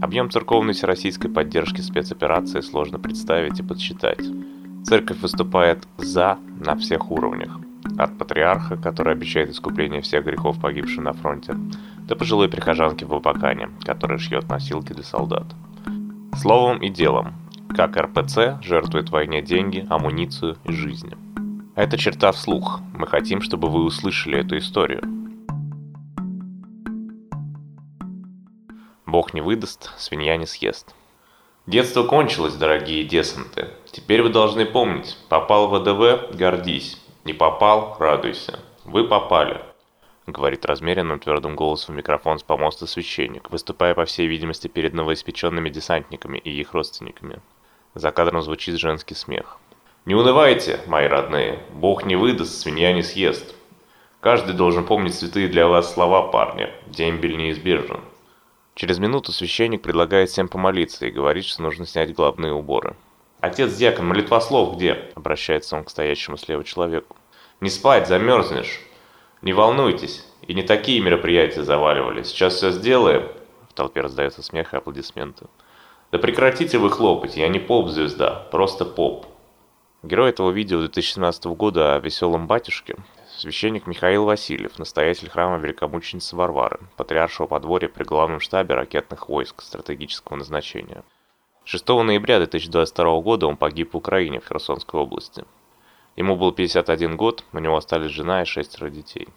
Объем церковной всероссийской поддержки спецоперации сложно представить и подсчитать. Церковь выступает «за» на всех уровнях. От патриарха, который обещает искупление всех грехов погибшим на фронте, до пожилой прихожанки в Абакане, которая шьет носилки для солдат. Словом и делом, как РПЦ жертвует войне деньги, амуницию и жизни. Это черта вслух. Мы хотим, чтобы вы услышали эту историю. Бог не выдаст, свинья не съест. Детство кончилось, дорогие десанты. Теперь вы должны помнить, попал в ВДВ – гордись. Не попал – радуйся. Вы попали. Говорит размеренным твердым голосом микрофон с помоста священник, выступая, по всей видимости, перед новоиспеченными десантниками и их родственниками. За кадром звучит женский смех. «Не унывайте, мои родные, Бог не выдаст, свинья не съест. Каждый должен помнить святые для вас слова, парни. Дембель неизбежен. Через минуту священник предлагает всем помолиться и говорит, что нужно снять главные уборы. «Отец дьякон, молитвослов где?» – обращается он к стоящему слева человеку. «Не спать, замерзнешь. Не волнуйтесь, и не такие мероприятия заваливали. Сейчас все сделаем». В толпе раздается смех и аплодисменты. «Да прекратите вы хлопать, я не поп-звезда, просто поп». Герой этого видео 2017 года о веселом батюшке священник Михаил Васильев, настоятель храма Великомученицы Варвары, патриаршего подворья при главном штабе ракетных войск стратегического назначения. 6 ноября 2022 года он погиб в Украине, в Херсонской области. Ему был 51 год, у него остались жена и шестеро детей.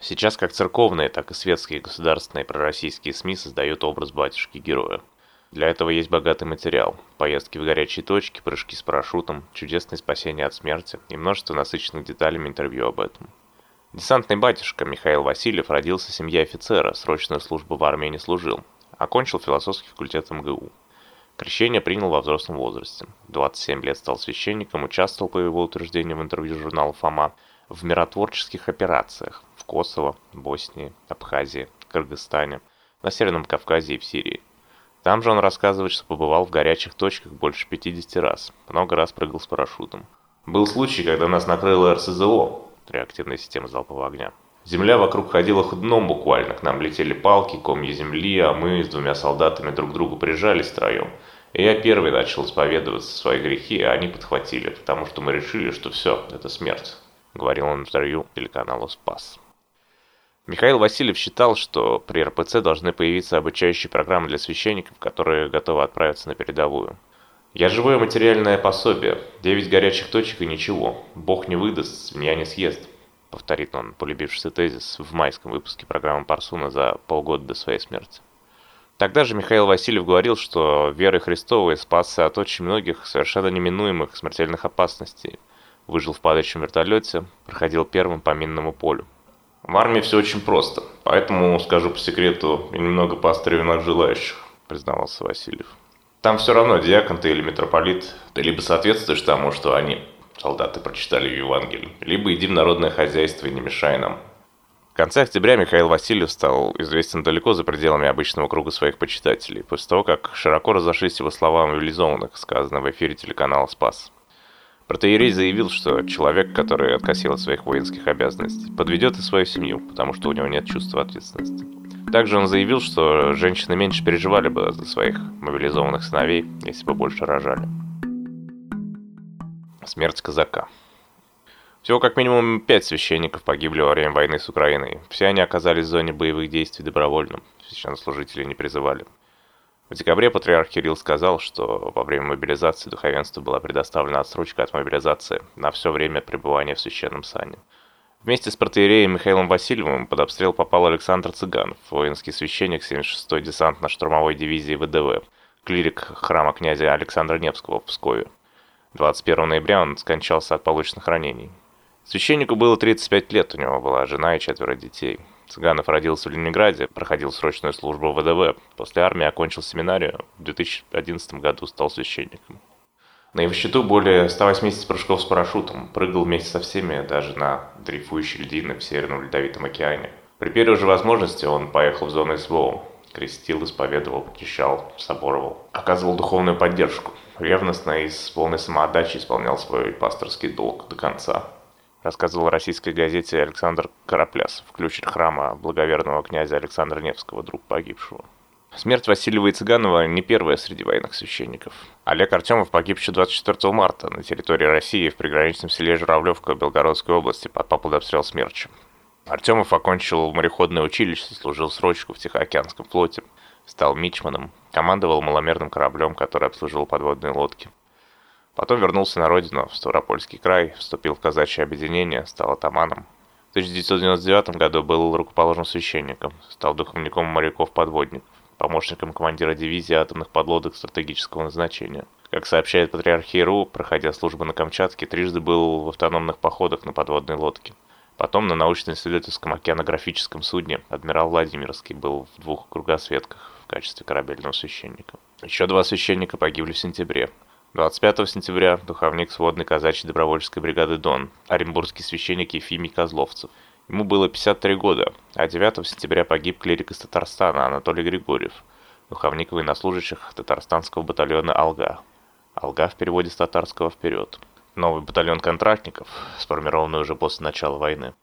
Сейчас как церковные, так и светские государственные пророссийские СМИ создают образ батюшки-героя. Для этого есть богатый материал. Поездки в горячие точки, прыжки с парашютом, чудесное спасение от смерти и множество насыщенных деталями интервью об этом. Десантный батюшка Михаил Васильев родился в семье офицера, срочную службу в армии не служил. Окончил философский факультет МГУ. Крещение принял во взрослом возрасте. 27 лет стал священником, участвовал, по его утверждению в интервью журнала «Фома», в миротворческих операциях в Косово, Боснии, Абхазии, Кыргызстане, на Северном Кавказе и в Сирии. Там же он рассказывает, что побывал в горячих точках больше 50 раз, много раз прыгал с парашютом. Был случай, когда нас накрыло РСЗО, реактивной системы залпового огня. Земля вокруг ходила ходуном буквально, к нам летели палки, комья земли, а мы с двумя солдатами друг к другу прижались втроем. И я первый начал исповедоваться свои грехи, а они подхватили, потому что мы решили, что все, это смерть, говорил он в интервью телеканалу «Спас». Михаил Васильев считал, что при РПЦ должны появиться обучающие программы для священников, которые готовы отправиться на передовую. Я живое материальное пособие. Девять горячих точек и ничего. Бог не выдаст, свинья не съест. Повторит он полюбившийся тезис в майском выпуске программы Парсуна за полгода до своей смерти. Тогда же Михаил Васильев говорил, что верой Христовой спасся от очень многих совершенно неминуемых смертельных опасностей. Выжил в падающем вертолете, проходил первым по минному полю. В армии все очень просто, поэтому, скажу по секрету, немного поострее желающих, признавался Васильев. Там все равно, диакон ты или митрополит, ты либо соответствуешь тому, что они, солдаты, прочитали в Евангелии, либо иди в народное хозяйство и не мешай нам. В конце октября Михаил Васильев стал известен далеко за пределами обычного круга своих почитателей, после того, как широко разошлись его слова о мобилизованных, сказано в эфире телеканала «Спас». Протеерей заявил, что человек, который откосил от своих воинских обязанностей, подведет и свою семью, потому что у него нет чувства ответственности. Также он заявил, что женщины меньше переживали бы за своих мобилизованных сыновей, если бы больше рожали. Смерть казака. Всего как минимум пять священников погибли во время войны с Украиной. Все они оказались в зоне боевых действий добровольно. Священнослужители не призывали. В декабре патриарх Кирилл сказал, что во время мобилизации духовенству была предоставлена отсрочка от мобилизации на все время пребывания в священном сане. Вместе с протеереем Михаилом Васильевым под обстрел попал Александр Цыганов, воинский священник 76-й десантно-штурмовой дивизии ВДВ, клирик храма князя Александра Невского в Пскове. 21 ноября он скончался от полученных ранений. Священнику было 35 лет, у него была жена и четверо детей. Цыганов родился в Ленинграде, проходил срочную службу в ВДВ. После армии окончил семинарию, в 2011 году стал священником. На его счету более 180 прыжков с парашютом. Прыгал вместе со всеми даже на дрейфующей льдины в Северном Ледовитом океане. При первой же возможности он поехал в зону СВО. Крестил, исповедовал, почищал, соборовал. Оказывал духовную поддержку. Ревностно и с полной самоотдачей исполнял свой пасторский долг до конца. Рассказывал российской газете Александр Карапляс, ключерь храма благоверного князя Александра Невского, друг погибшего. Смерть Васильева и Цыганова не первая среди военных священников. Олег Артемов погиб еще 24 марта на территории России в приграничном селе Журавлевка Белгородской области, попал под обстрел смерчем. Артемов окончил мореходное училище, служил срочку в Тихоокеанском флоте, стал мичманом, командовал маломерным кораблем, который обслуживал подводные лодки. Потом вернулся на родину, в Ставропольский край, вступил в казачье объединение, стал атаманом. В 1999 году был рукоположен священником, стал духовником моряков-подводников помощником командира дивизии атомных подлодок стратегического назначения. Как сообщает Патриархия РУ, проходя службу на Камчатке, трижды был в автономных походах на подводной лодке. Потом на научно-исследовательском океанографическом судне «Адмирал Владимирский» был в двух кругосветках в качестве корабельного священника. Еще два священника погибли в сентябре. 25 сентября духовник сводной казачьей добровольческой бригады «Дон», оренбургский священник Ефимий Козловцев – Ему было 53 года, а 9 сентября погиб клирик из Татарстана Анатолий Григорьев, духовник военнослужащих татарстанского батальона «Алга». «Алга» в переводе с татарского «вперед». Новый батальон контрактников, сформированный уже после начала войны.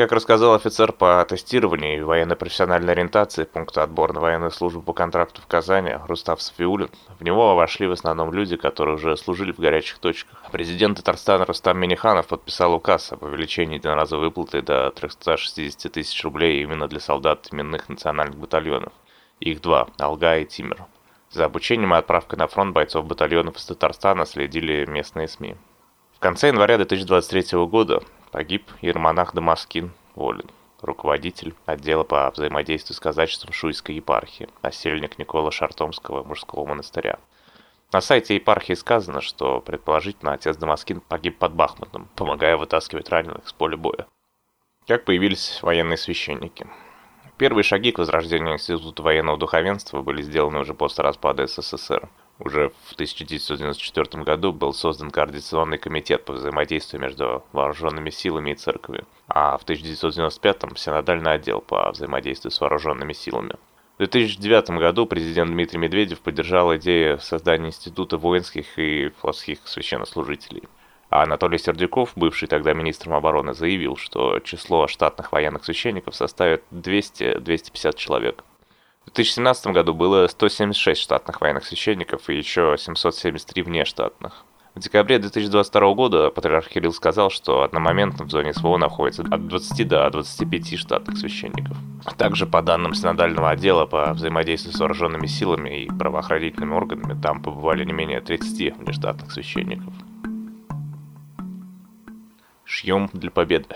Как рассказал офицер по тестированию и военно-профессиональной ориентации пункта отбора на военную службу по контракту в Казани Рустав Сафиулин, в него вошли в основном люди, которые уже служили в горячих точках. Президент Татарстана Рустам Миниханов подписал указ об увеличении единоразовой выплаты до 360 тысяч рублей именно для солдат именных национальных батальонов. Их два – Алга и Тимер. За обучением и отправкой на фронт бойцов батальонов из Татарстана следили местные СМИ. В конце января 2023 года Погиб иеромонах Дамаскин Волин, руководитель отдела по взаимодействию с казачеством Шуйской епархии, насельник Никола Шартомского мужского монастыря. На сайте епархии сказано, что, предположительно, отец Дамаскин погиб под Бахмутом, помогая вытаскивать раненых с поля боя. Как появились военные священники? Первые шаги к возрождению Института военного духовенства были сделаны уже после распада СССР. Уже в 1994 году был создан Координационный комитет по взаимодействию между вооруженными силами и церковью, а в 1995 Синодальный отдел по взаимодействию с вооруженными силами. В 2009 году президент Дмитрий Медведев поддержал идею создания Института воинских и флотских священнослужителей. А Анатолий Сердюков, бывший тогда министром обороны, заявил, что число штатных военных священников составит 200-250 человек. В 2017 году было 176 штатных военных священников и еще 773 внештатных. В декабре 2022 года патриарх Кирилл сказал, что одномоментно в зоне СВО находится от 20 до 25 штатных священников. Также по данным синодального отдела по взаимодействию с вооруженными силами и правоохранительными органами, там побывали не менее 30 внештатных священников. Шьем для победы.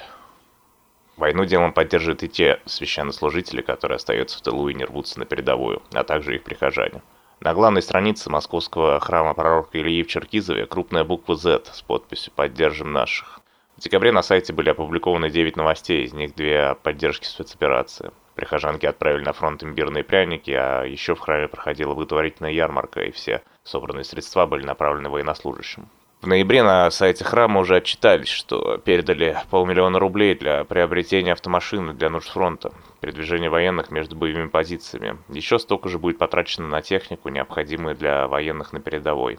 Войну делом поддерживают и те священнослужители, которые остаются в тылу и не рвутся на передовую, а также их прихожане. На главной странице московского храма пророка Ильи в Черкизове крупная буква Z с подписью «Поддержим наших». В декабре на сайте были опубликованы 9 новостей, из них две о поддержке спецоперации. Прихожанки отправили на фронт имбирные пряники, а еще в храме проходила благотворительная ярмарка, и все собранные средства были направлены военнослужащим. В ноябре на сайте храма уже отчитались, что передали полмиллиона рублей для приобретения автомашины для нужд фронта, передвижения военных между боевыми позициями. Еще столько же будет потрачено на технику, необходимую для военных на передовой.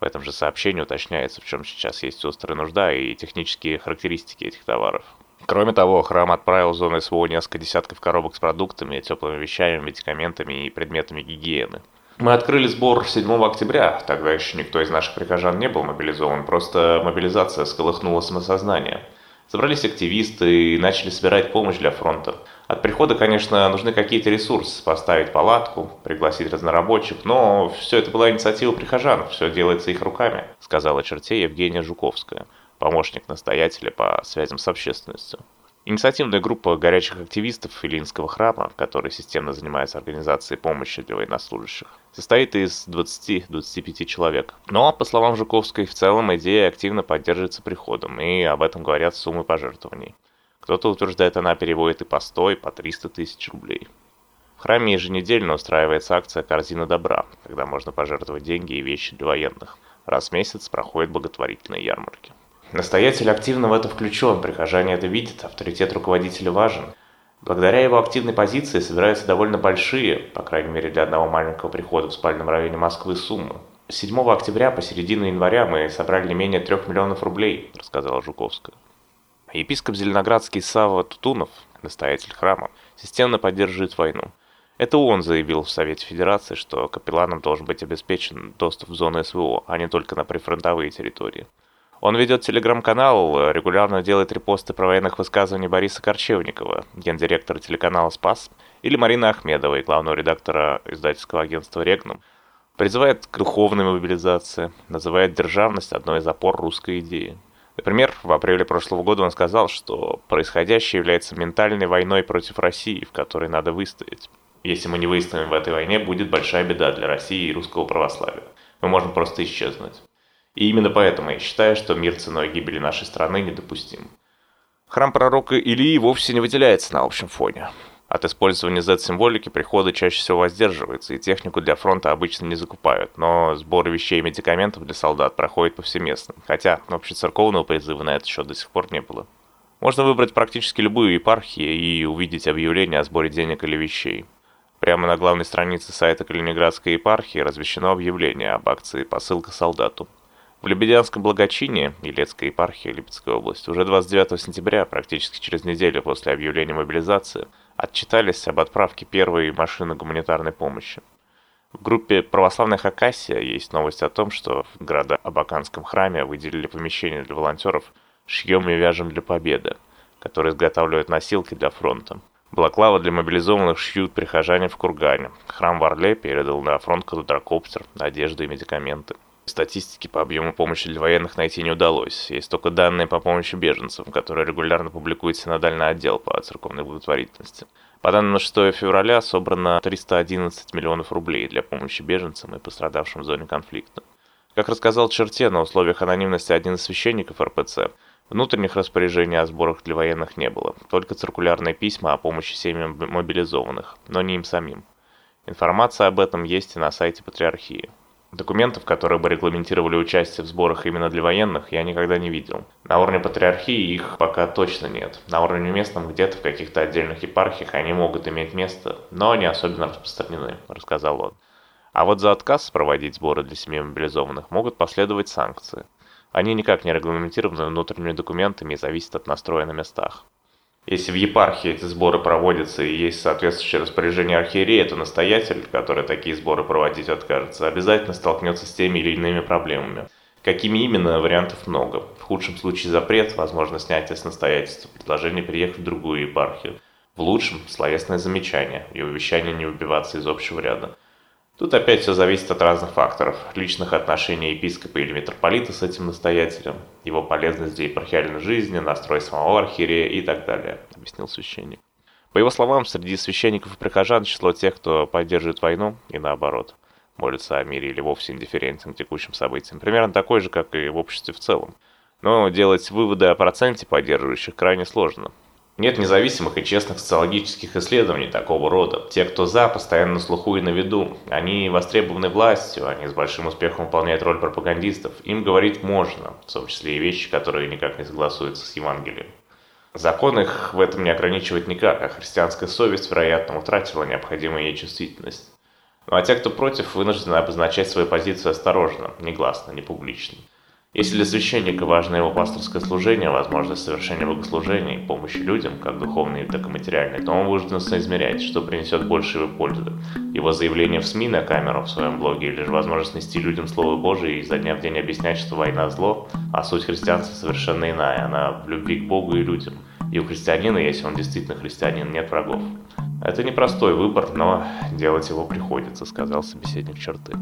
В этом же сообщении уточняется, в чем сейчас есть острая нужда и технические характеристики этих товаров. Кроме того, храм отправил в зону СВО несколько десятков коробок с продуктами, теплыми вещами, медикаментами и предметами гигиены. Мы открыли сбор 7 октября, тогда еще никто из наших прихожан не был мобилизован, просто мобилизация сколыхнула самосознание. Собрались активисты и начали собирать помощь для фронта. От прихода, конечно, нужны какие-то ресурсы, поставить палатку, пригласить разнорабочих, но все это была инициатива прихожан, все делается их руками, сказала черте Евгения Жуковская, помощник настоятеля по связям с общественностью. Инициативная группа горячих активистов Илинского храма, который системно занимается организацией помощи для военнослужащих, состоит из 20-25 человек. Но, по словам Жуковской, в целом идея активно поддерживается приходом, и об этом говорят суммы пожертвований. Кто-то утверждает, она переводит и по 100, и по 300 тысяч рублей. В храме еженедельно устраивается акция «Корзина добра», когда можно пожертвовать деньги и вещи для военных. Раз в месяц проходят благотворительные ярмарки. Настоятель активно в это включен, прихожане это видят, авторитет руководителя важен. Благодаря его активной позиции собираются довольно большие, по крайней мере для одного маленького прихода в спальном районе Москвы, суммы. 7 октября по середину января мы собрали не менее 3 миллионов рублей, рассказала Жуковская. Епископ Зеленоградский Сава Тутунов, настоятель храма, системно поддерживает войну. Это он заявил в Совете Федерации, что капелланам должен быть обеспечен доступ в зону СВО, а не только на прифронтовые территории. Он ведет телеграм-канал, регулярно делает репосты про военных высказываний Бориса Корчевникова, гендиректора телеканала «Спас», или Марины Ахмедовой, главного редактора издательского агентства «Регнум», призывает к духовной мобилизации, называет державность одной из опор русской идеи. Например, в апреле прошлого года он сказал, что происходящее является ментальной войной против России, в которой надо выстоять. Если мы не выстоим в этой войне, будет большая беда для России и русского православия. Мы можем просто исчезнуть. И именно поэтому я считаю, что мир ценой гибели нашей страны недопустим. Храм пророка Илии вовсе не выделяется на общем фоне. От использования Z-символики приходы чаще всего воздерживаются, и технику для фронта обычно не закупают, но сборы вещей и медикаментов для солдат проходят повсеместно, хотя общецерковного призыва на этот счет до сих пор не было. Можно выбрать практически любую епархию и увидеть объявление о сборе денег или вещей. Прямо на главной странице сайта Калининградской епархии размещено объявление об акции «Посылка солдату». В Лебедянском благочине, Елецкой епархии Липецкой области, уже 29 сентября, практически через неделю после объявления мобилизации, отчитались об отправке первой машины гуманитарной помощи. В группе православных Акасия есть новость о том, что в градо-Абаканском храме выделили помещение для волонтеров «Шьем и вяжем для победы», которые изготавливают носилки для фронта. Балаклава для мобилизованных шьют прихожане в Кургане. Храм в Орле передал на фронт квадрокоптер, одежду и медикаменты. Статистики по объему помощи для военных найти не удалось. Есть только данные по помощи беженцам, которые регулярно публикует синодальный отдел по церковной благотворительности. По данным на 6 февраля собрано 311 миллионов рублей для помощи беженцам и пострадавшим в зоне конфликта. Как рассказал Черте на условиях анонимности один из священников РПЦ, внутренних распоряжений о сборах для военных не было, только циркулярные письма о помощи семьям мобилизованных, но не им самим. Информация об этом есть и на сайте Патриархии. Документов, которые бы регламентировали участие в сборах именно для военных, я никогда не видел. На уровне патриархии их пока точно нет. На уровне местном где-то в каких-то отдельных епархиях они могут иметь место, но они особенно распространены, рассказал он. А вот за отказ проводить сборы для семей мобилизованных могут последовать санкции. Они никак не регламентированы внутренними документами и зависят от настроя на местах. Если в епархии эти сборы проводятся и есть соответствующее распоряжение архиерея, то настоятель, который такие сборы проводить откажется, обязательно столкнется с теми или иными проблемами. Какими именно, вариантов много. В худшем случае запрет, возможно снятие с настоятельства, предложение переехать в другую епархию. В лучшем – словесное замечание и увещание не выбиваться из общего ряда. Тут опять все зависит от разных факторов. Личных отношений епископа или митрополита с этим настоятелем, его полезность для епархиальной жизни, настрой самого архиерея и так далее, объяснил священник. По его словам, среди священников и прихожан число тех, кто поддерживает войну, и наоборот, молится о мире или вовсе индифферентен к текущим событиям, примерно такой же, как и в обществе в целом. Но делать выводы о проценте поддерживающих крайне сложно. Нет независимых и честных социологических исследований такого рода. Те, кто за, постоянно на слуху и на виду. Они востребованы властью, они с большим успехом выполняют роль пропагандистов. Им говорить можно, в том числе и вещи, которые никак не согласуются с Евангелием. Закон их в этом не ограничивает никак, а христианская совесть, вероятно, утратила необходимую ей чувствительность. Ну а те, кто против, вынуждены обозначать свою позицию осторожно, негласно, не публично. Если для священника важно его пасторское служение, возможность совершения богослужения и помощи людям, как духовной, так и материальной, то он вынужден соизмерять, что принесет больше его пользы. Его заявление в СМИ на камеру в своем блоге или же возможность нести людям Слово Божие и изо дня в день объяснять, что война зло, а суть христианства совершенно иная, она в любви к Богу и людям. И у христианина, если он действительно христианин, нет врагов. Это непростой выбор, но делать его приходится, сказал собеседник черты.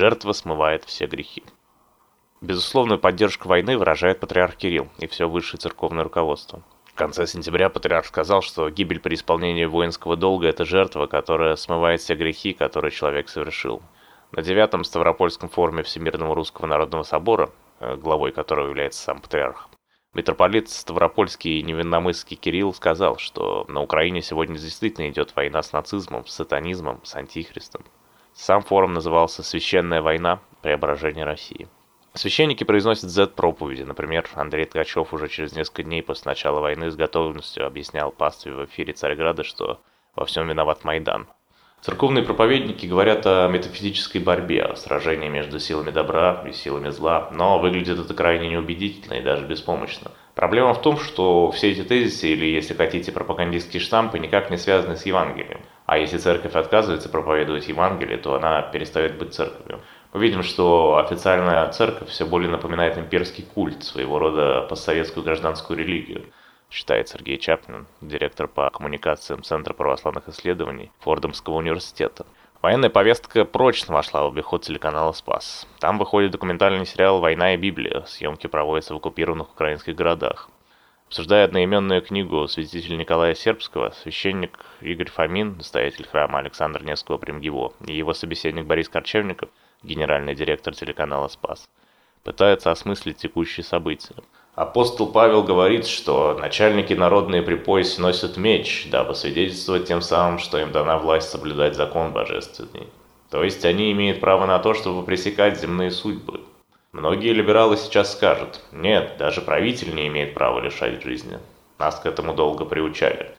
Жертва смывает все грехи. Безусловную поддержку войны выражает патриарх Кирилл и все высшее церковное руководство. В конце сентября патриарх сказал, что гибель при исполнении воинского долга – это жертва, которая смывает все грехи, которые человек совершил. На девятом Ставропольском форуме Всемирного Русского Народного Собора, э, главой которого является сам патриарх, митрополит Ставропольский и Невинномысский Кирилл сказал, что на Украине сегодня действительно идет война с нацизмом, с сатанизмом, с антихристом. Сам форум назывался «Священная война. Преображение России». Священники произносят Z-проповеди. Например, Андрей Ткачев уже через несколько дней после начала войны с готовностью объяснял пастве в эфире Царьграда, что во всем виноват Майдан. Церковные проповедники говорят о метафизической борьбе, о сражении между силами добра и силами зла, но выглядит это крайне неубедительно и даже беспомощно. Проблема в том, что все эти тезисы, или, если хотите, пропагандистские штампы, никак не связаны с Евангелием. А если церковь отказывается проповедовать Евангелие, то она перестает быть церковью. Мы видим, что официальная церковь все более напоминает имперский культ, своего рода постсоветскую гражданскую религию, считает Сергей Чаплин, директор по коммуникациям Центра православных исследований Фордомского университета. Военная повестка прочно вошла в обиход телеканала «Спас». Там выходит документальный сериал «Война и Библия». Съемки проводятся в оккупированных украинских городах. Обсуждая одноименную книгу святителя Николая Сербского, священник Игорь Фомин, настоятель храма Александра Невского Примгиво, и его собеседник Борис Корчевников, генеральный директор телеканала «Спас», пытаются осмыслить текущие события. Апостол Павел говорит, что начальники народные при поясе носят меч, дабы свидетельствовать тем самым, что им дана власть соблюдать закон божественный. То есть они имеют право на то, чтобы пресекать земные судьбы. Многие либералы сейчас скажут, нет, даже правитель не имеет права лишать жизни. Нас к этому долго приучали.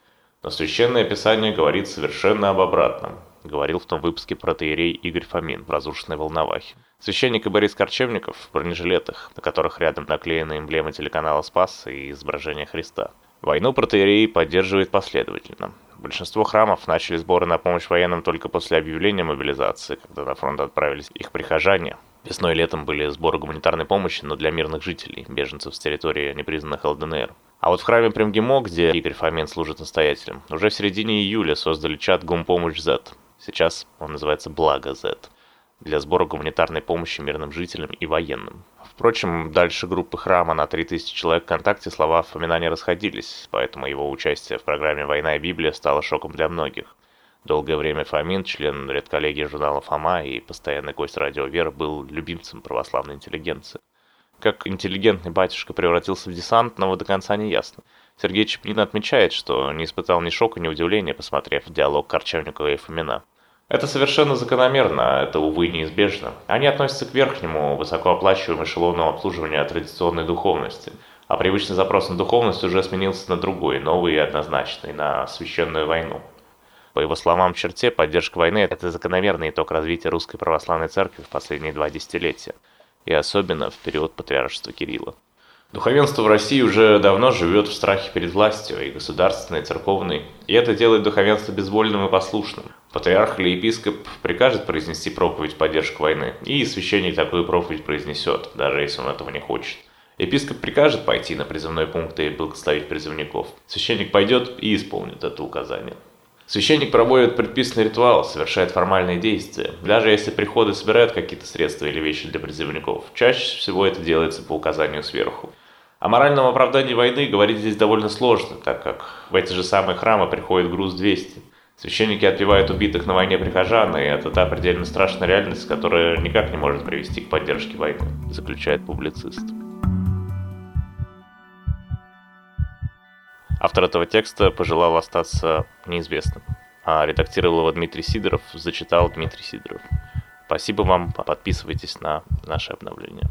Но Священное Писание говорит совершенно об обратном говорил в том выпуске протеерей Игорь Фомин в «Разрушенной Волновахе». Священник и Борис Корчевников в бронежилетах, на которых рядом наклеены эмблемы телеканала «Спас» и изображение Христа. Войну протеерей поддерживает последовательно. Большинство храмов начали сборы на помощь военным только после объявления мобилизации, когда на фронт отправились их прихожане. Весной и летом были сборы гуманитарной помощи, но для мирных жителей, беженцев с территории непризнанных ЛДНР. А вот в храме Примгимо, где Игорь Фомин служит настоятелем, уже в середине июля создали чат «Гумпомощь Z», Сейчас он называется «Благо Z» для сбора гуманитарной помощи мирным жителям и военным. Впрочем, дальше группы храма на 3000 человек ВКонтакте слова Фомина не расходились, поэтому его участие в программе «Война и Библия» стало шоком для многих. Долгое время Фомин, член редколлегии журнала «Фома» и постоянный гость радио «Вера», был любимцем православной интеллигенции. Как интеллигентный батюшка превратился в десантного, до конца не ясно. Сергей Чеплин отмечает, что не испытал ни шока, ни удивления, посмотрев диалог Корчевникова и Фомина. Это совершенно закономерно, это, увы, неизбежно. Они относятся к верхнему, высокооплачиваемому эшелону обслуживания традиционной духовности. А привычный запрос на духовность уже сменился на другой, новый и однозначный, на священную войну. По его словам, черте поддержка войны – это закономерный итог развития русской православной церкви в последние два десятилетия, и особенно в период патриаршества Кирилла. Духовенство в России уже давно живет в страхе перед властью, и государственной, и церковной, и это делает духовенство безвольным и послушным. Патриарх или епископ прикажет произнести проповедь поддержку войны, и священник такую проповедь произнесет, даже если он этого не хочет. Епископ прикажет пойти на призывной пункт и благословить призывников. Священник пойдет и исполнит это указание. Священник проводит предписанный ритуал, совершает формальные действия. Даже если приходы собирают какие-то средства или вещи для призывников, чаще всего это делается по указанию сверху. О моральном оправдании войны говорить здесь довольно сложно, так как в эти же самые храмы приходит груз 200. Священники отбивают убитых на войне прихожан, и это та предельно страшная реальность, которая никак не может привести к поддержке войны, заключает публицист. Автор этого текста пожелал остаться неизвестным, а редактировал его Дмитрий Сидоров, зачитал Дмитрий Сидоров. Спасибо вам, подписывайтесь на наши обновления.